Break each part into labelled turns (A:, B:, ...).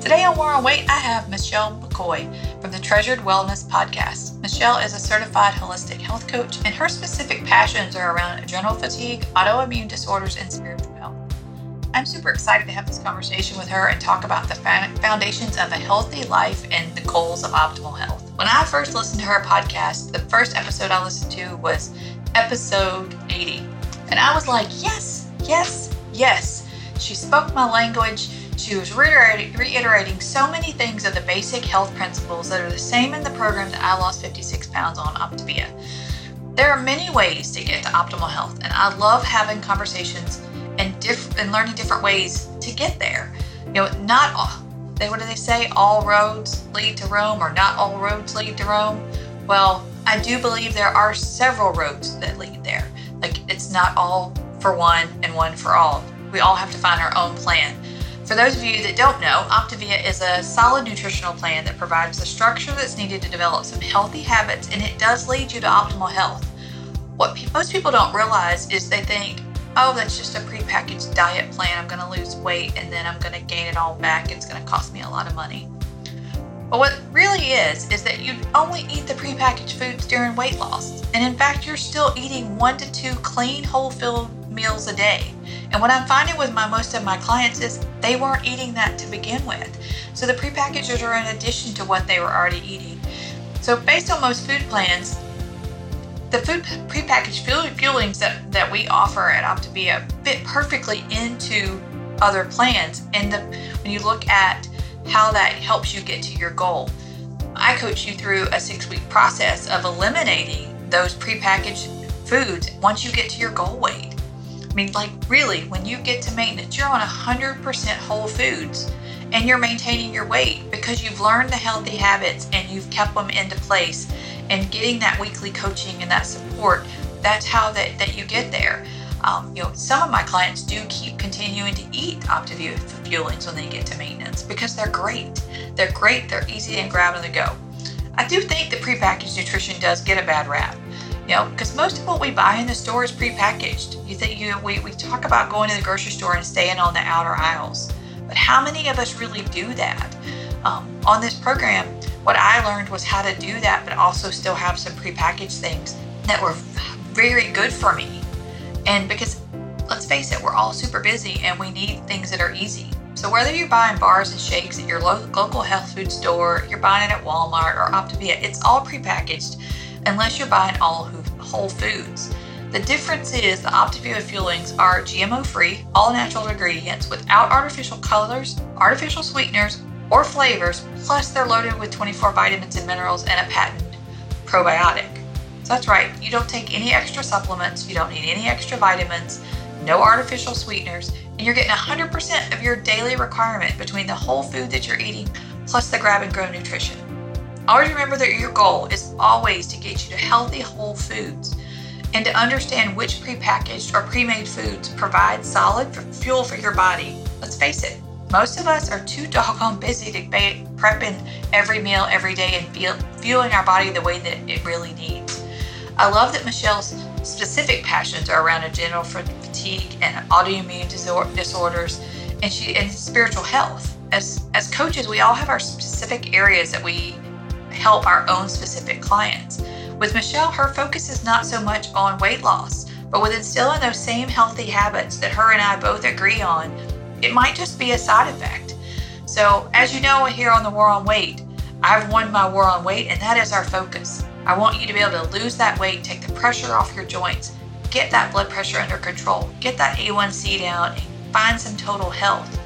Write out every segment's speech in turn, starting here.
A: Today on War on Weight, I have Michelle McCoy from the Treasured Wellness Podcast. Michelle is a certified holistic health coach, and her specific passions are around adrenal fatigue, autoimmune disorders, and spiritual health. I'm super excited to have this conversation with her and talk about the foundations of a healthy life and the goals of optimal health. When I first listened to her podcast, the first episode I listened to was episode 80. And I was like, yes, yes, yes. She spoke my language she was reiterating, so many things of the basic health principles that are the same in the program that I lost 56 pounds on Optavia. There are many ways to get to optimal health, and I love having conversations and diff- and learning different ways to get there. You know, not all, they what do they say? All roads lead to Rome, or not all roads lead to Rome. Well, I do believe there are several roads that lead there. Like it's not all for one and one for all. We all have to find our own plan. For those of you that don't know, Optavia is a solid nutritional plan that provides the structure that's needed to develop some healthy habits and it does lead you to optimal health. What pe- most people don't realize is they think, oh, that's just a prepackaged diet plan. I'm going to lose weight and then I'm going to gain it all back. It's going to cost me a lot of money. But what really is, is that you only eat the prepackaged foods during weight loss. And in fact, you're still eating one to two clean, whole filled meals a day. And what I'm finding with my most of my clients is they weren't eating that to begin with. So the prepackaged are in addition to what they were already eating. So based on most food plans, the food prepackaged fuelings that, that we offer at Optavia fit perfectly into other plans. And the, when you look at how that helps you get to your goal, I coach you through a six week process of eliminating those prepackaged foods once you get to your goal weight mean, like, really, when you get to maintenance, you're on 100% whole foods and you're maintaining your weight because you've learned the healthy habits and you've kept them into place and getting that weekly coaching and that support that's how that, that you get there. Um, you know some of my clients do keep continuing to eat optavia fuelings when they get to maintenance because they're great. They're great. They're easy and grab on the go. I do think the prepackaged nutrition does get a bad rap know, because most of what we buy in the store is prepackaged. You think you we, we talk about going to the grocery store and staying on the outer aisles, but how many of us really do that? Um, on this program, what I learned was how to do that, but also still have some prepackaged things that were very good for me. And because let's face it, we're all super busy and we need things that are easy. So whether you're buying bars and shakes at your local health food store, you're buying it at Walmart or Optavia, it's all prepackaged unless you're buying all whole foods. The difference is the Optavia fuelings are GMO free, all natural ingredients without artificial colors, artificial sweeteners, or flavors, plus they're loaded with 24 vitamins and minerals and a patented probiotic. So that's right, you don't take any extra supplements, you don't need any extra vitamins, no artificial sweeteners, and you're getting 100% of your daily requirement between the whole food that you're eating plus the grab and grow nutrition. Always remember that your goal is always to get you to healthy whole foods and to understand which prepackaged or pre-made foods provide solid fuel for your body. Let's face it, most of us are too doggone busy to be prepping every meal every day and feel, fueling our body the way that it really needs. I love that Michelle's specific passions are around adrenal fatigue and autoimmune disorders and she and spiritual health. As as coaches, we all have our specific areas that we help our own specific clients. With Michelle, her focus is not so much on weight loss, but with instilling those same healthy habits that her and I both agree on, it might just be a side effect. So, as you know, here on the War on Weight, I've won my war on weight, and that is our focus. I want you to be able to lose that weight, take the pressure off your joints, get that blood pressure under control, get that A1C down, and find some total health.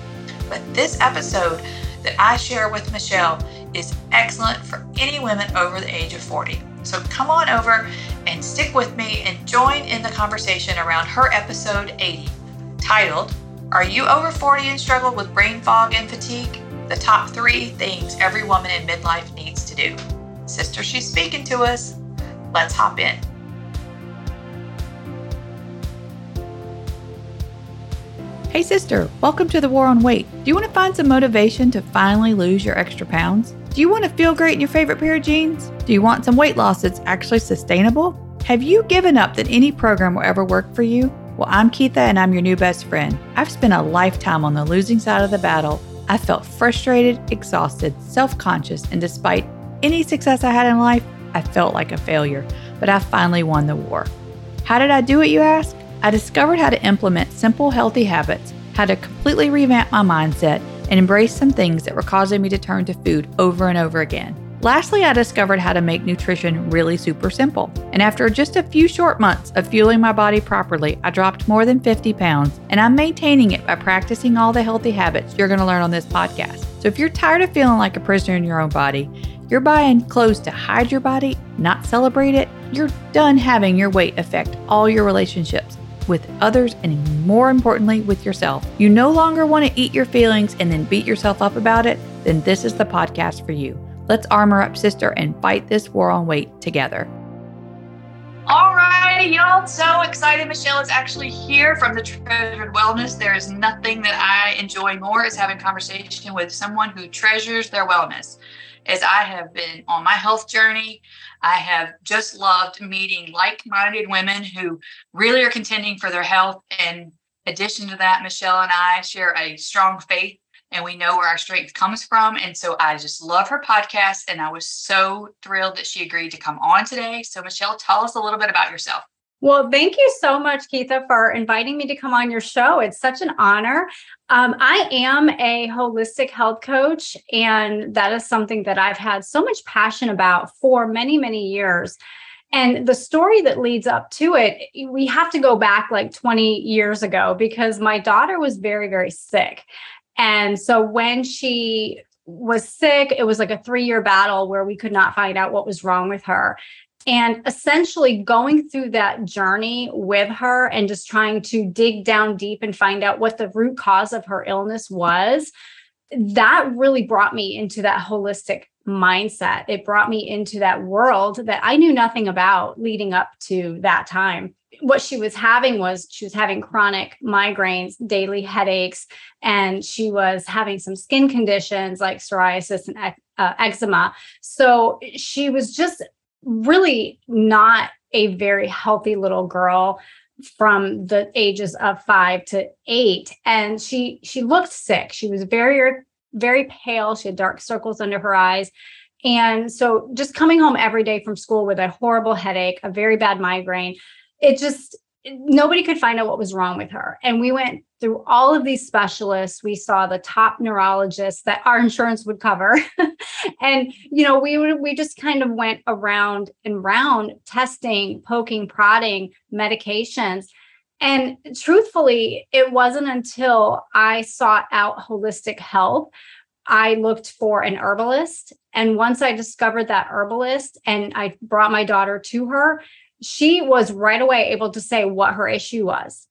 A: But this episode that I share with Michelle is excellent for any women over the age of 40. So come on over and stick with me and join in the conversation around her episode 80, titled, Are You Over 40 and Struggle with Brain Fog and Fatigue? The top three things every woman in midlife needs to do. Sister, she's speaking to us. Let's hop in.
B: Hey, sister, welcome to the War on Weight. Do you want to find some motivation to finally lose your extra pounds? Do you want to feel great in your favorite pair of jeans? Do you want some weight loss that's actually sustainable? Have you given up that any program will ever work for you? Well, I'm Keatha and I'm your new best friend. I've spent a lifetime on the losing side of the battle. I felt frustrated, exhausted, self conscious, and despite any success I had in life, I felt like a failure. But I finally won the war. How did I do it, you ask? I discovered how to implement simple, healthy habits, how to completely revamp my mindset, and embrace some things that were causing me to turn to food over and over again. Lastly, I discovered how to make nutrition really super simple. And after just a few short months of fueling my body properly, I dropped more than 50 pounds, and I'm maintaining it by practicing all the healthy habits you're going to learn on this podcast. So if you're tired of feeling like a prisoner in your own body, you're buying clothes to hide your body, not celebrate it, you're done having your weight affect all your relationships with others and more importantly with yourself. You no longer want to eat your feelings and then beat yourself up about it, then this is the podcast for you. Let's armor up, sister, and fight this war on weight together.
A: All right, y'all. So excited. Michelle is actually here from the Treasured Wellness. There is nothing that I enjoy more is having conversation with someone who treasures their wellness. As I have been on my health journey, I have just loved meeting like-minded women who really are contending for their health. In addition to that, Michelle and I share a strong faith and we know where our strength comes from. And so I just love her podcast. And I was so thrilled that she agreed to come on today. So, Michelle, tell us a little bit about yourself.
C: Well, thank you so much, Keatha, for inviting me to come on your show. It's such an honor. Um, I am a holistic health coach, and that is something that I've had so much passion about for many, many years. And the story that leads up to it, we have to go back like 20 years ago because my daughter was very, very sick. And so when she was sick, it was like a three year battle where we could not find out what was wrong with her. And essentially going through that journey with her and just trying to dig down deep and find out what the root cause of her illness was, that really brought me into that holistic mindset. It brought me into that world that I knew nothing about leading up to that time what she was having was she was having chronic migraines, daily headaches, and she was having some skin conditions like psoriasis and uh, eczema. So she was just really not a very healthy little girl from the ages of 5 to 8 and she she looked sick. She was very very pale. She had dark circles under her eyes. And so just coming home every day from school with a horrible headache a very bad migraine it just nobody could find out what was wrong with her. And we went through all of these specialists. We saw the top neurologists that our insurance would cover. and you know, we we just kind of went around and round testing, poking, prodding, medications. And truthfully, it wasn't until I sought out holistic health I looked for an herbalist. And once I discovered that herbalist and I brought my daughter to her, she was right away able to say what her issue was.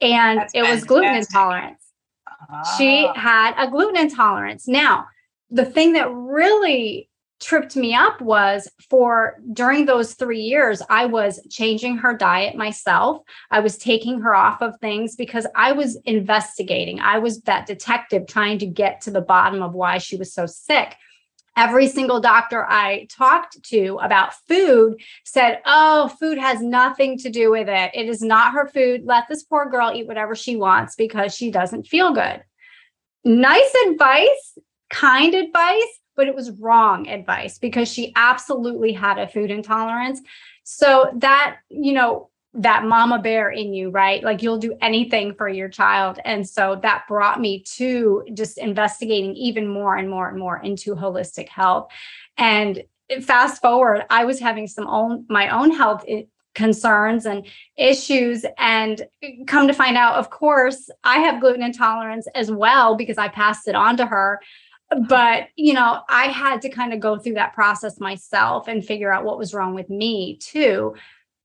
C: And That's it fantastic. was gluten intolerance. Ah. She had a gluten intolerance. Now, the thing that really tripped me up was for during those three years, I was changing her diet myself. I was taking her off of things because I was investigating. I was that detective trying to get to the bottom of why she was so sick every single doctor I talked to about food said, Oh, food has nothing to do with it. It is not her food. Let this poor girl eat whatever she wants because she doesn't feel good. Nice advice, kind advice, but it was wrong advice because she absolutely had a food intolerance. So that, you know, that mama bear in you, right? Like you'll do anything for your child. And so that brought me to just investigating even more and more and more into holistic health. And fast forward, I was having some own my own health eh, concerns and issues and eh, come to find out of course I have gluten intolerance as well because I passed it on to her but you know i had to kind of go through that process myself and figure out what was wrong with me too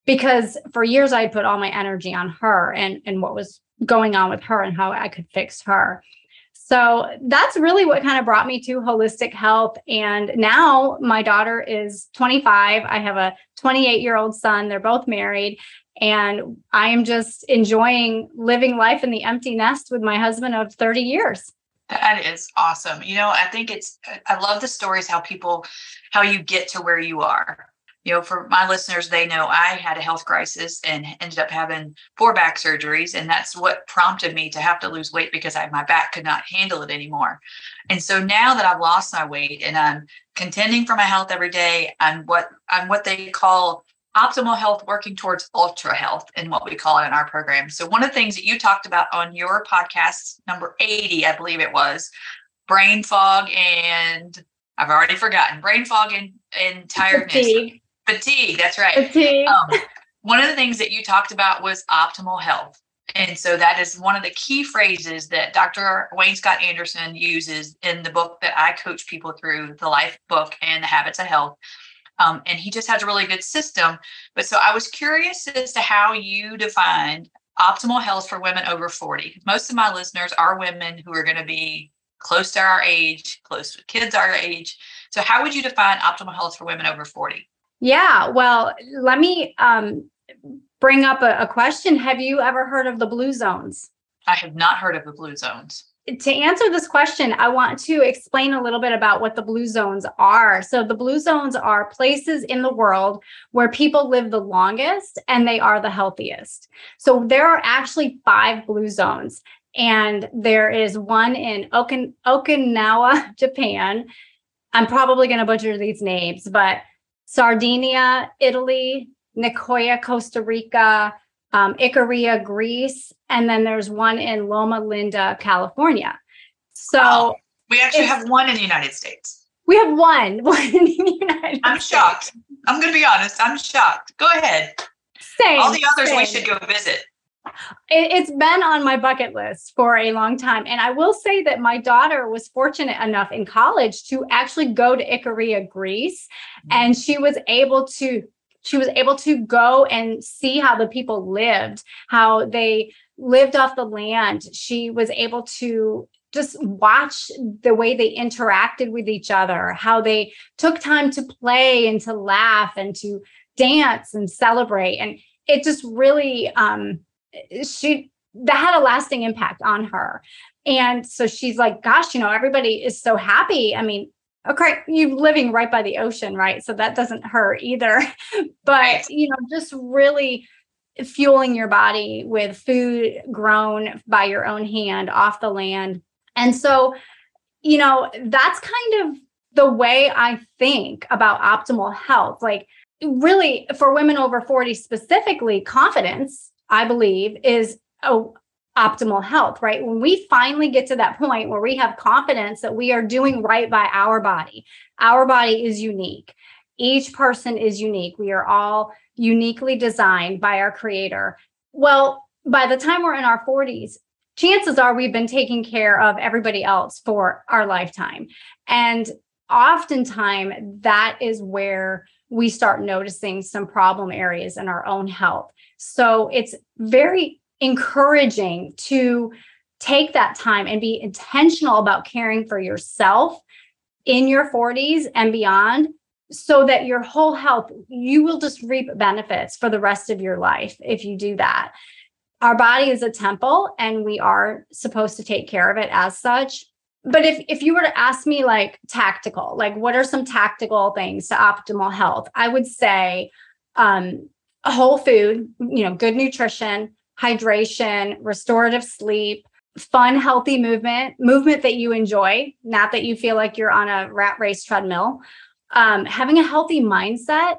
C: because for years I put all my energy on her and and what was going on with her and how I could fix her. So that's really what kind of brought me to holistic health. And now my daughter is 25. I have a 28 year old son. They're both married. And I am just enjoying living life in the empty nest with my husband of 30 years.
A: That is awesome. You know, I think it's, I love the stories how people, how you get to where you are you know, for my listeners, they know I had a health crisis and ended up having four back surgeries. And that's what prompted me to have to lose weight because I, my back could not handle it anymore. And so now that I've lost my weight and I'm contending for my health every day, I'm what I'm what they call optimal health working towards ultra health in what we call it in our program. So one of the things that you talked about on your podcast number 80, I believe it was, brain fog and I've already forgotten brain fog and, and tiredness.
C: Fatigue.
A: Fatigue, that's right.
C: Fatigue.
A: Um, one of the things that you talked about was optimal health. And so that is one of the key phrases that Dr. Wayne Scott Anderson uses in the book that I coach people through, the Life book and the Habits of Health. Um, and he just has a really good system. But so I was curious as to how you defined optimal health for women over 40. Most of my listeners are women who are going to be close to our age, close to kids our age. So, how would you define optimal health for women over 40?
C: Yeah, well, let me um, bring up a, a question. Have you ever heard of the blue zones?
A: I have not heard of the blue zones
C: to answer this question, I want to explain a little bit about what the blue zones are. So, the blue zones are places in the world where people live the longest and they are the healthiest. So, there are actually five blue zones, and there is one in Okin- Okinawa, Japan. I'm probably going to butcher these names, but Sardinia, Italy, Nicoya, Costa Rica, um, Icaria, Greece, and then there's one in Loma Linda, California. So
A: oh, we actually have one in the United States.
C: We have one, one in the United
A: I'm
C: States.
A: shocked. I'm going to be honest. I'm shocked. Go ahead.
C: Same.
A: All the others
C: same.
A: we should go visit.
C: It, it's been on my bucket list for a long time. And I will say that my daughter was fortunate enough in college to actually go to Icaria, Greece, and she was able to she was able to go and see how the people lived, how they lived off the land. She was able to just watch the way they interacted with each other, how they took time to play and to laugh and to dance and celebrate. And it just really, um, Eh, she, that had a lasting impact on her. And so she's like, gosh, you know, everybody is so happy. I mean, okay you're living right by the ocean right? So that doesn't hurt either. But you know just really fueling your body with food grown by your own hand off the land. And so you know that's kind of the way i think about optimal health. Like really for women over 40 specifically confidence i believe is a optimal health, right? When we finally get to that point where we have confidence that we are doing right by our body, our body is unique. Each person is unique. We are all uniquely designed by our creator. Well, by the time we're in our 40s, chances are we've been taking care of everybody else for our lifetime. And oftentimes that is where we start noticing some problem areas in our own health. So it's very encouraging to take that time and be intentional about caring for yourself in your 40s and beyond so that your whole health you will just reap benefits for the rest of your life if you do that our body is a temple and we are supposed to take care of it as such but if if you were to ask me like tactical like what are some tactical things to optimal health i would say um whole food you know good nutrition hydration, restorative sleep, fun, healthy movement, movement that you enjoy, not that you feel like you're on a rat race treadmill, um, having a healthy mindset,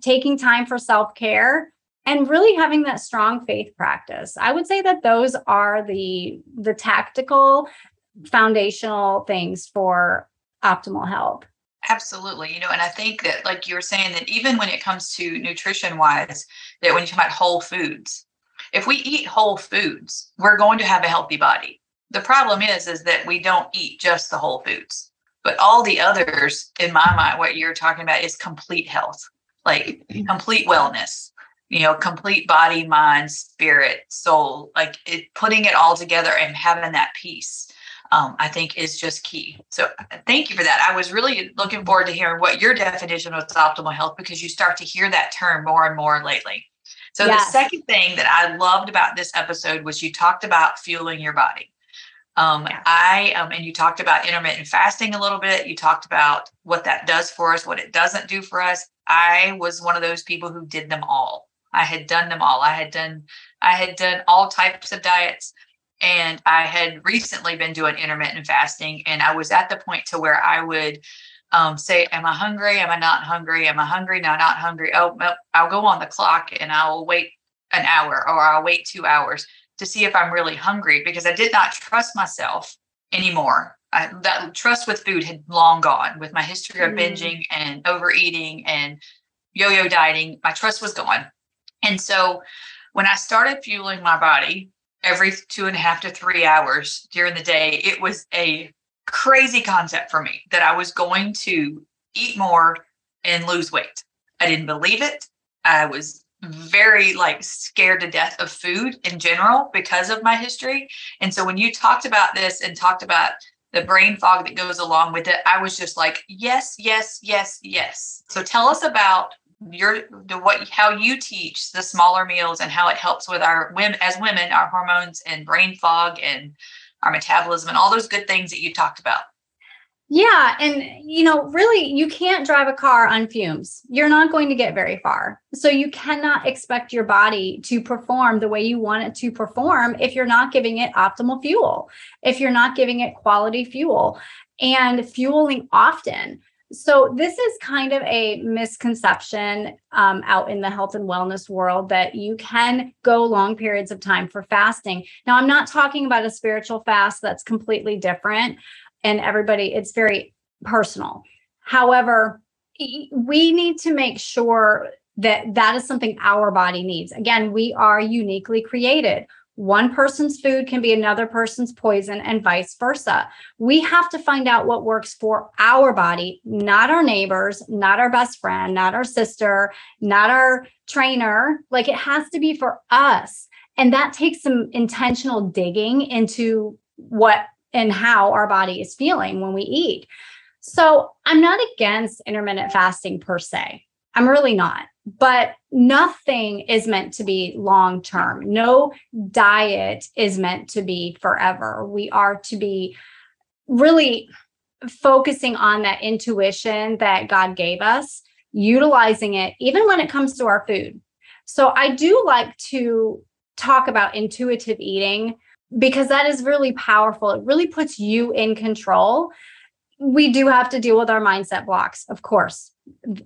C: taking time for self care, and really having that strong faith practice. I would say that those are the the tactical foundational things for optimal health.
A: Absolutely. You know, and I think that, like you were saying, that even when it comes to nutrition wise, that when you talk about whole foods, if we eat whole foods, we're going to have a healthy body. The problem is, is that we don't eat just the whole foods, but all the others, in my mind, what you're talking about is complete health, like complete wellness, you know, complete body, mind, spirit, soul, like it, putting it all together and having that peace. Um, I think is just key. So thank you for that. I was really looking forward to hearing what your definition of optimal health because you start to hear that term more and more lately. So yes. the second thing that I loved about this episode was you talked about fueling your body. Um, yeah. I um, and you talked about intermittent fasting a little bit. You talked about what that does for us, what it doesn't do for us. I was one of those people who did them all. I had done them all. I had done I had done all types of diets and I had recently been doing intermittent fasting and I was at the point to where I would um, say, am I hungry? Am I not hungry? Am I hungry? No, not hungry. Oh, I'll go on the clock and I'll wait an hour or I'll wait two hours to see if I'm really hungry because I did not trust myself anymore. I, that trust with food had long gone with my history of mm. binging and overeating and yo-yo dieting. My trust was gone. And so when I started fueling my body every two and a half to three hours during the day, it was a crazy concept for me that I was going to eat more and lose weight. I didn't believe it. I was very like scared to death of food in general because of my history. And so when you talked about this and talked about the brain fog that goes along with it, I was just like, yes, yes, yes, yes. So tell us about your the what how you teach the smaller meals and how it helps with our women as women, our hormones and brain fog and our metabolism and all those good things that you talked about.
C: Yeah. And, you know, really, you can't drive a car on fumes. You're not going to get very far. So you cannot expect your body to perform the way you want it to perform if you're not giving it optimal fuel, if you're not giving it quality fuel and fueling often. So, this is kind of a misconception um, out in the health and wellness world that you can go long periods of time for fasting. Now, I'm not talking about a spiritual fast that's completely different and everybody, it's very personal. However, we need to make sure that that is something our body needs. Again, we are uniquely created. One person's food can be another person's poison, and vice versa. We have to find out what works for our body, not our neighbors, not our best friend, not our sister, not our trainer. Like it has to be for us. And that takes some intentional digging into what and how our body is feeling when we eat. So I'm not against intermittent fasting per se. I'm really not. But nothing is meant to be long term. No diet is meant to be forever. We are to be really focusing on that intuition that God gave us, utilizing it even when it comes to our food. So I do like to talk about intuitive eating because that is really powerful. It really puts you in control. We do have to deal with our mindset blocks, of course.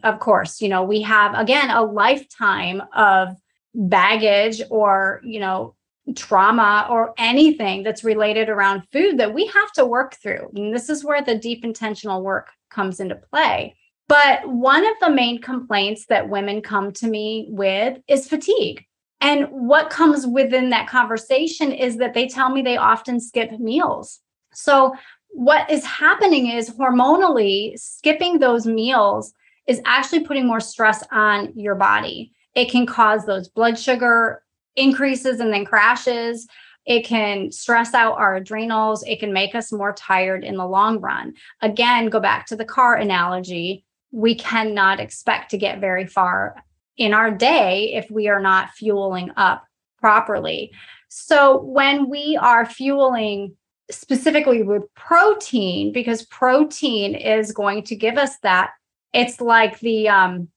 C: Of course, you know, we have again a lifetime of baggage or, you know, trauma or anything that's related around food that we have to work through. And this is where the deep intentional work comes into play. But one of the main complaints that women come to me with is fatigue. And what comes within that conversation is that they tell me they often skip meals. So, what is happening is hormonally, skipping those meals is actually putting more stress on your body. It can cause those blood sugar increases and then crashes. It can stress out our adrenals. It can make us more tired in the long run. Again, go back to the car analogy. We cannot expect to get very far in our day if we are not fueling up properly. So when we are fueling specifically with protein, because protein is going to give us that, it's like the um,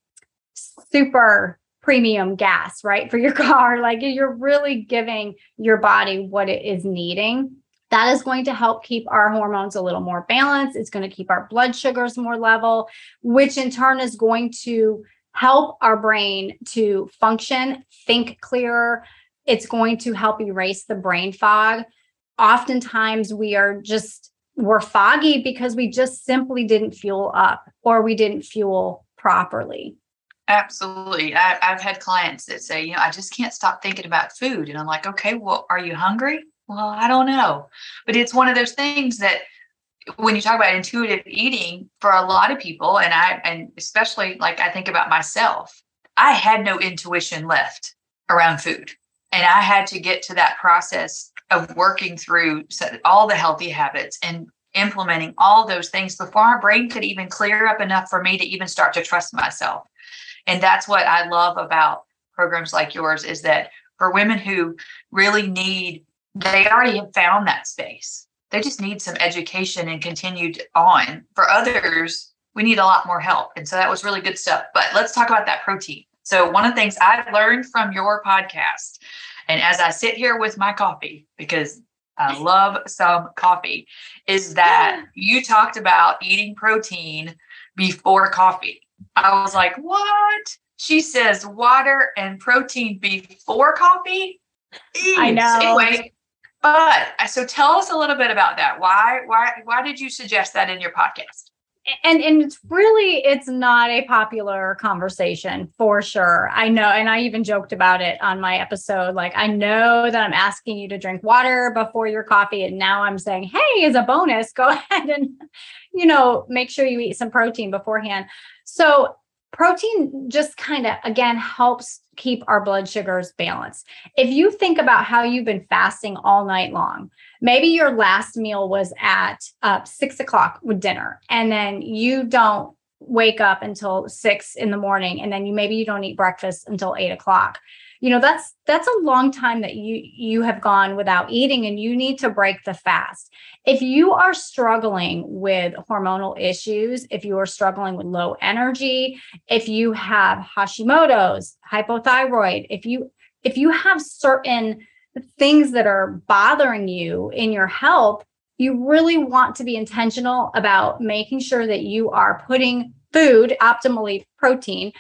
C: super premium gas, right? For your car. Like you're really giving your body what it is needing. That is going to help keep our hormones a little more balanced. It's going to keep our blood sugars more level, which in turn is going to help our brain to function, think clearer. It's going to help erase the brain fog. Oftentimes, we are just, we're foggy because we just simply didn't fuel up or we didn't fuel properly.
A: Absolutely. I, have had clients that say, you know, I just can't stop thinking about food. And I'm like, okay, well, are you hungry? Well, I don't know. But it's one of those things that when you talk about intuitive eating for a lot of people and i and especially like i think about myself i had no intuition left around food and i had to get to that process of working through all the healthy habits and implementing all those things before my brain could even clear up enough for me to even start to trust myself and that's what i love about programs like yours is that for women who really need they already have found that space they just need some education and continued on. For others, we need a lot more help. And so that was really good stuff. But let's talk about that protein. So one of the things I've learned from your podcast, and as I sit here with my coffee, because I love some coffee, is that you talked about eating protein before coffee. I was like, what? She says water and protein before coffee.
C: I know.
A: Anyway, but uh, so tell us a little bit about that. Why why why did you suggest that in your podcast?
C: And and it's really it's not a popular conversation for sure. I know and i even joked about it on my episode like i know that i'm asking you to drink water before your coffee and now i'm saying hey as a bonus go ahead and you know make sure you eat some protein beforehand so protein just kind of again helps keep our blood sugars balanced. If you think about how you've been fasting all night long maybe your last meal was at uh, six o'clock with dinner and then you don't wake up until six in the morning and then you maybe you don't eat breakfast until eight o'clock. You know that's that's a long time that you you have gone without eating and you need to break the fast. If you are struggling with hormonal issues if you are struggling with low energy if you have hashimoto's hypothyroid if you if you have certain things that are bothering you in your health, you really want to be intentional about making sure that you are putting food, optimally protein,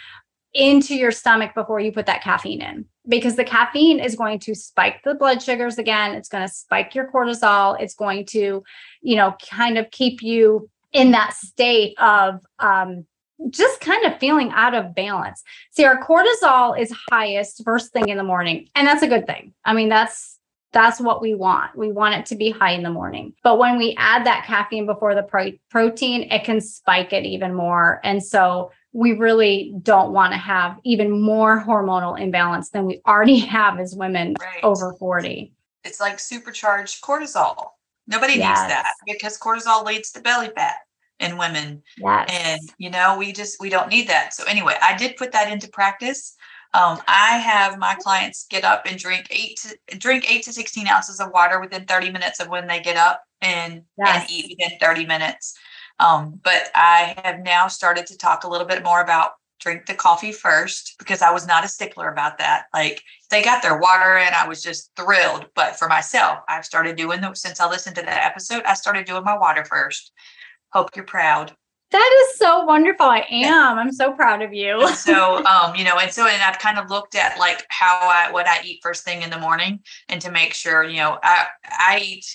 C: into your stomach before you put that caffeine in. Because the caffeine is going to spike the blood sugars again. It's going to spike your cortisol. It's going to you know kind of keep you in that state of um, just kind of feeling out of balance. See, our cortisol is highest first thing in the morning, and that's a good thing. I mean, that's that's what we want. We want it to be high in the morning. But when we add that caffeine before the pro- protein, it can spike it even more. And so we really don't want to have even more hormonal imbalance than we already have as women right. over 40.
A: It's like supercharged cortisol. Nobody yes. needs that because cortisol leads to belly fat in women. Yes. And you know, we just we don't need that. So anyway, I did put that into practice. Um, I have my clients get up and drink eight to drink eight to sixteen ounces of water within 30 minutes of when they get up and yes. and eat within 30 minutes. Um, but I have now started to talk a little bit more about drink the coffee first because I was not a stickler about that. Like they got their water and I was just thrilled. But for myself, I've started doing the since I listened to that episode, I started doing my water first. Hope you're proud.
C: That is so wonderful. I am. I'm so proud of you.
A: so, um, you know, and so, and I've kind of looked at like how I, what I eat first thing in the morning and to make sure, you know, I, I eat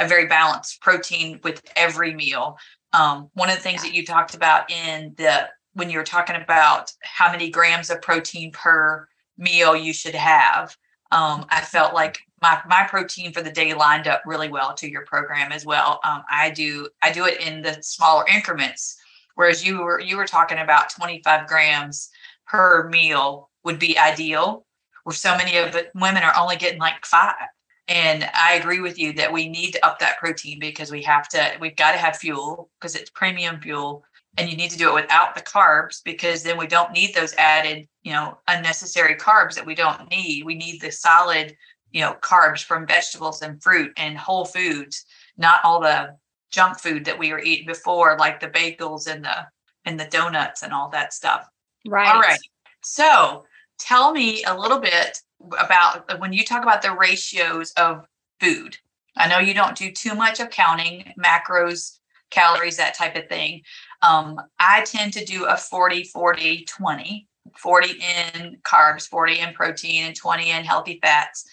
A: a very balanced protein with every meal. Um, one of the things yeah. that you talked about in the, when you were talking about how many grams of protein per meal you should have, um, I felt like my my protein for the day lined up really well to your program as well. Um, I do I do it in the smaller increments, whereas you were you were talking about 25 grams per meal would be ideal. Where so many of the women are only getting like five. And I agree with you that we need to up that protein because we have to, we've got to have fuel because it's premium fuel. And you need to do it without the carbs because then we don't need those added, you know, unnecessary carbs that we don't need. We need the solid you know carbs from vegetables and fruit and whole foods not all the junk food that we were eating before like the bagels and the and the donuts and all that stuff.
C: Right.
A: All right. So tell me a little bit about when you talk about the ratios of food i know you don't do too much of counting macros calories that type of thing. Um, i tend to do a 40 40 20 40 in carbs 40 in protein and 20 in healthy fats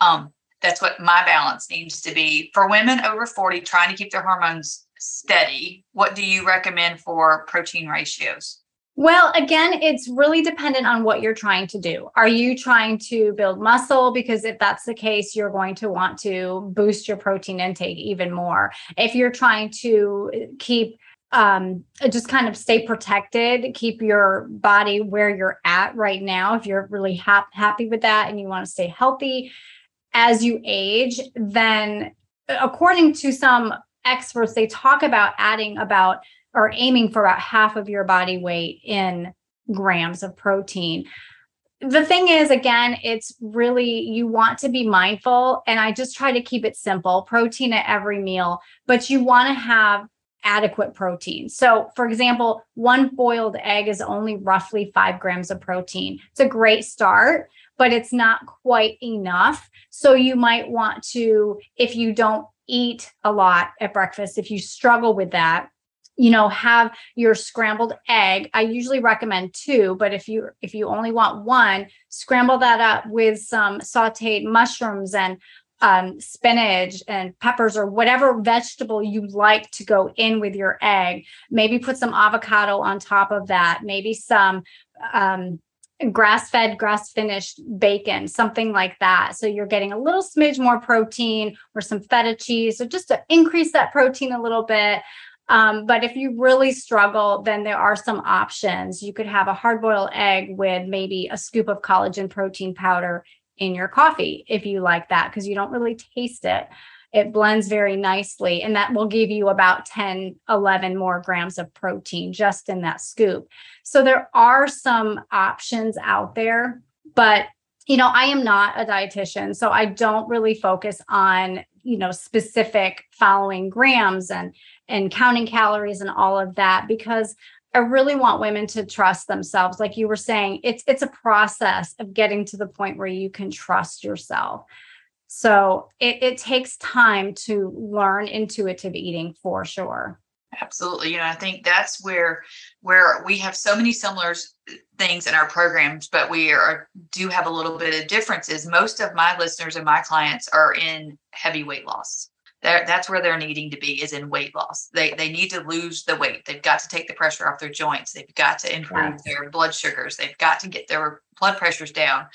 A: um, that's what my balance needs to be. For women over 40 trying to keep their hormones steady, what do you recommend for protein ratios?
C: Well, again, it's really dependent on what you're trying to do. Are you trying to build muscle? Because if that's the case, you're going to want to boost your protein intake even more. If you're trying to keep um just kind of stay protected keep your body where you're at right now if you're really ha- happy with that and you want to stay healthy as you age, then uh, according to some experts, they talk about adding about or aiming for about half of your body weight in grams of protein. The thing is, again, it's really, you want to be mindful. And I just try to keep it simple protein at every meal, but you want to have adequate protein. So, for example, one boiled egg is only roughly five grams of protein. It's a great start, but it's not quite enough. So, you might want to, if you don't eat a lot at breakfast, if you struggle with that, you know have your scrambled egg i usually recommend two but if you if you only want one scramble that up with some sauteed mushrooms and um, spinach and peppers or whatever vegetable you like to go in with your egg. Maybe put some avocado on top of that. Maybe some um, grass fed, grass finished bacon, something like that. So you're getting a little smidge more protein or some feta cheese. So just to increase that protein a little bit. Um, but if you really struggle, then there are some options. You could have a hard boiled egg with maybe a scoop of collagen protein powder in your coffee if you like that because you don't really taste it it blends very nicely and that will give you about 10 11 more grams of protein just in that scoop so there are some options out there but you know i am not a dietitian so i don't really focus on you know specific following grams and and counting calories and all of that because I really want women to trust themselves. Like you were saying, it's it's a process of getting to the point where you can trust yourself. So it, it takes time to learn intuitive eating for sure.
A: Absolutely. You know, I think that's where where we have so many similar things in our programs, but we are do have a little bit of differences. Most of my listeners and my clients are in heavy weight loss that's where they're needing to be is in weight loss. They they need to lose the weight. They've got to take the pressure off their joints. They've got to improve yes. their blood sugars. They've got to get their blood pressures down.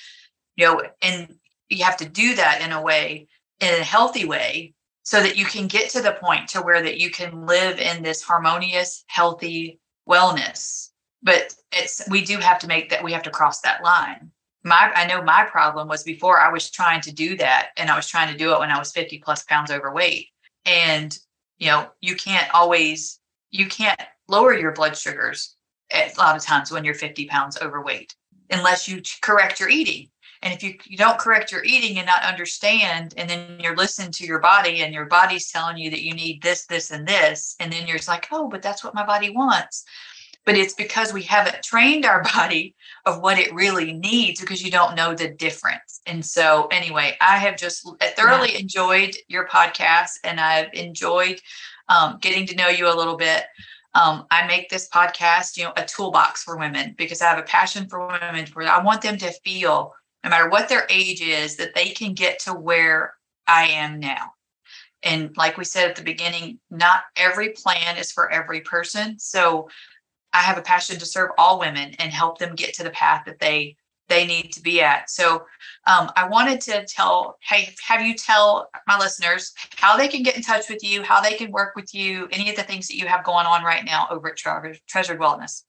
A: You know, and you have to do that in a way, in a healthy way, so that you can get to the point to where that you can live in this harmonious, healthy wellness. But it's we do have to make that we have to cross that line my I know my problem was before I was trying to do that and I was trying to do it when I was 50 plus pounds overweight. And you know, you can't always you can't lower your blood sugars a lot of times when you're 50 pounds overweight unless you correct your eating. And if you, you don't correct your eating and not understand, and then you're listening to your body and your body's telling you that you need this, this, and this, and then you're just like, oh, but that's what my body wants but it's because we haven't trained our body of what it really needs because you don't know the difference. And so, anyway, I have just thoroughly yeah. enjoyed your podcast and I've enjoyed um, getting to know you a little bit. Um, I make this podcast, you know, a toolbox for women because I have a passion for women where I want them to feel, no matter what their age is, that they can get to where I am now. And like we said at the beginning, not every plan is for every person. So I have a passion to serve all women and help them get to the path that they they need to be at. So um, I wanted to tell, hey, have you tell my listeners how they can get in touch with you, how they can work with you, any of the things that you have going on right now over at Treasured Wellness.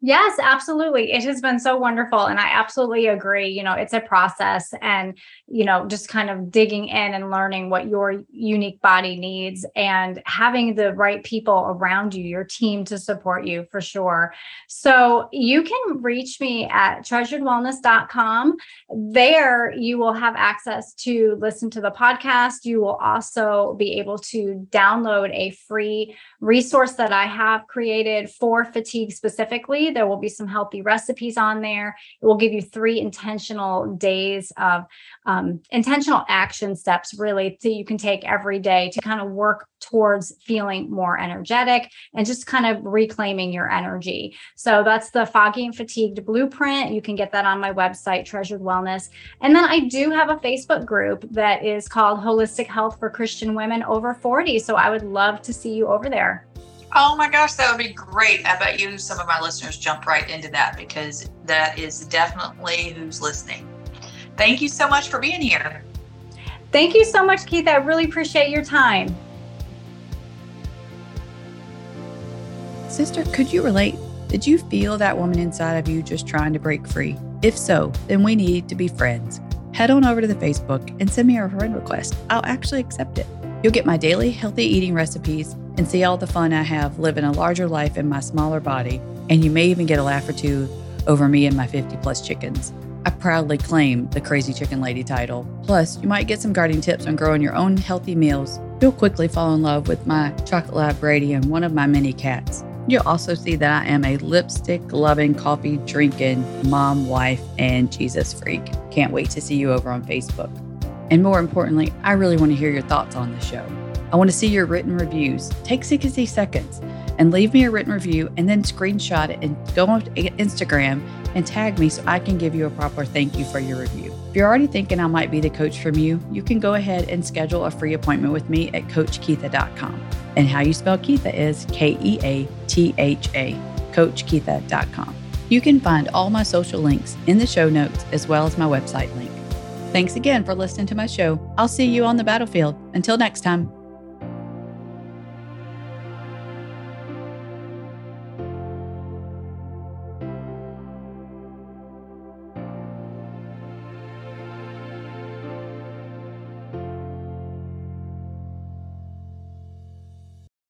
C: Yes, absolutely. It has been so wonderful. And I absolutely agree. You know, it's a process and, you know, just kind of digging in and learning what your unique body needs and having the right people around you, your team to support you for sure. So you can reach me at treasuredwellness.com. There you will have access to listen to the podcast. You will also be able to download a free resource that I have created for fatigue specifically there will be some healthy recipes on there. It will give you three intentional days of um, intentional action steps, really, that you can take every day to kind of work towards feeling more energetic and just kind of reclaiming your energy. So that's the Foggy and Fatigued Blueprint. You can get that on my website, Treasured Wellness. And then I do have a Facebook group that is called Holistic Health for Christian Women Over 40. So I would love to see you over there.
A: Oh my gosh, that would be great. I bet you some of my listeners jump right into that because that is definitely who's listening. Thank you so much for being here.
C: Thank you so much, Keith. I really appreciate your time.
B: Sister, could you relate? Did you feel that woman inside of you just trying to break free? If so, then we need to be friends. Head on over to the Facebook and send me a friend request. I'll actually accept it. You'll get my daily healthy eating recipes and see all the fun I have living a larger life in my smaller body. And you may even get a laugh or two over me and my 50 plus chickens. I proudly claim the Crazy Chicken Lady title. Plus, you might get some gardening tips on growing your own healthy meals
A: You'll quickly fall in love with my chocolate lab Brady and one of my mini cats. You'll also see that I am a lipstick loving, coffee drinking mom, wife, and Jesus freak. Can't wait to see you over on Facebook. And more importantly, I really want to hear your thoughts on the show. I want to see your written reviews. Take 60 seconds and leave me a written review and then screenshot it and go on Instagram and tag me so I can give you a proper thank you for your review. If you're already thinking I might be the coach from you, you can go ahead and schedule a free appointment with me at CoachKeatha.com. And how you spell Keatha is K E A T H A, CoachKeatha.com. You can find all my social links in the show notes as well as my website link. Thanks again for listening to my show. I'll see you on the battlefield. Until next time.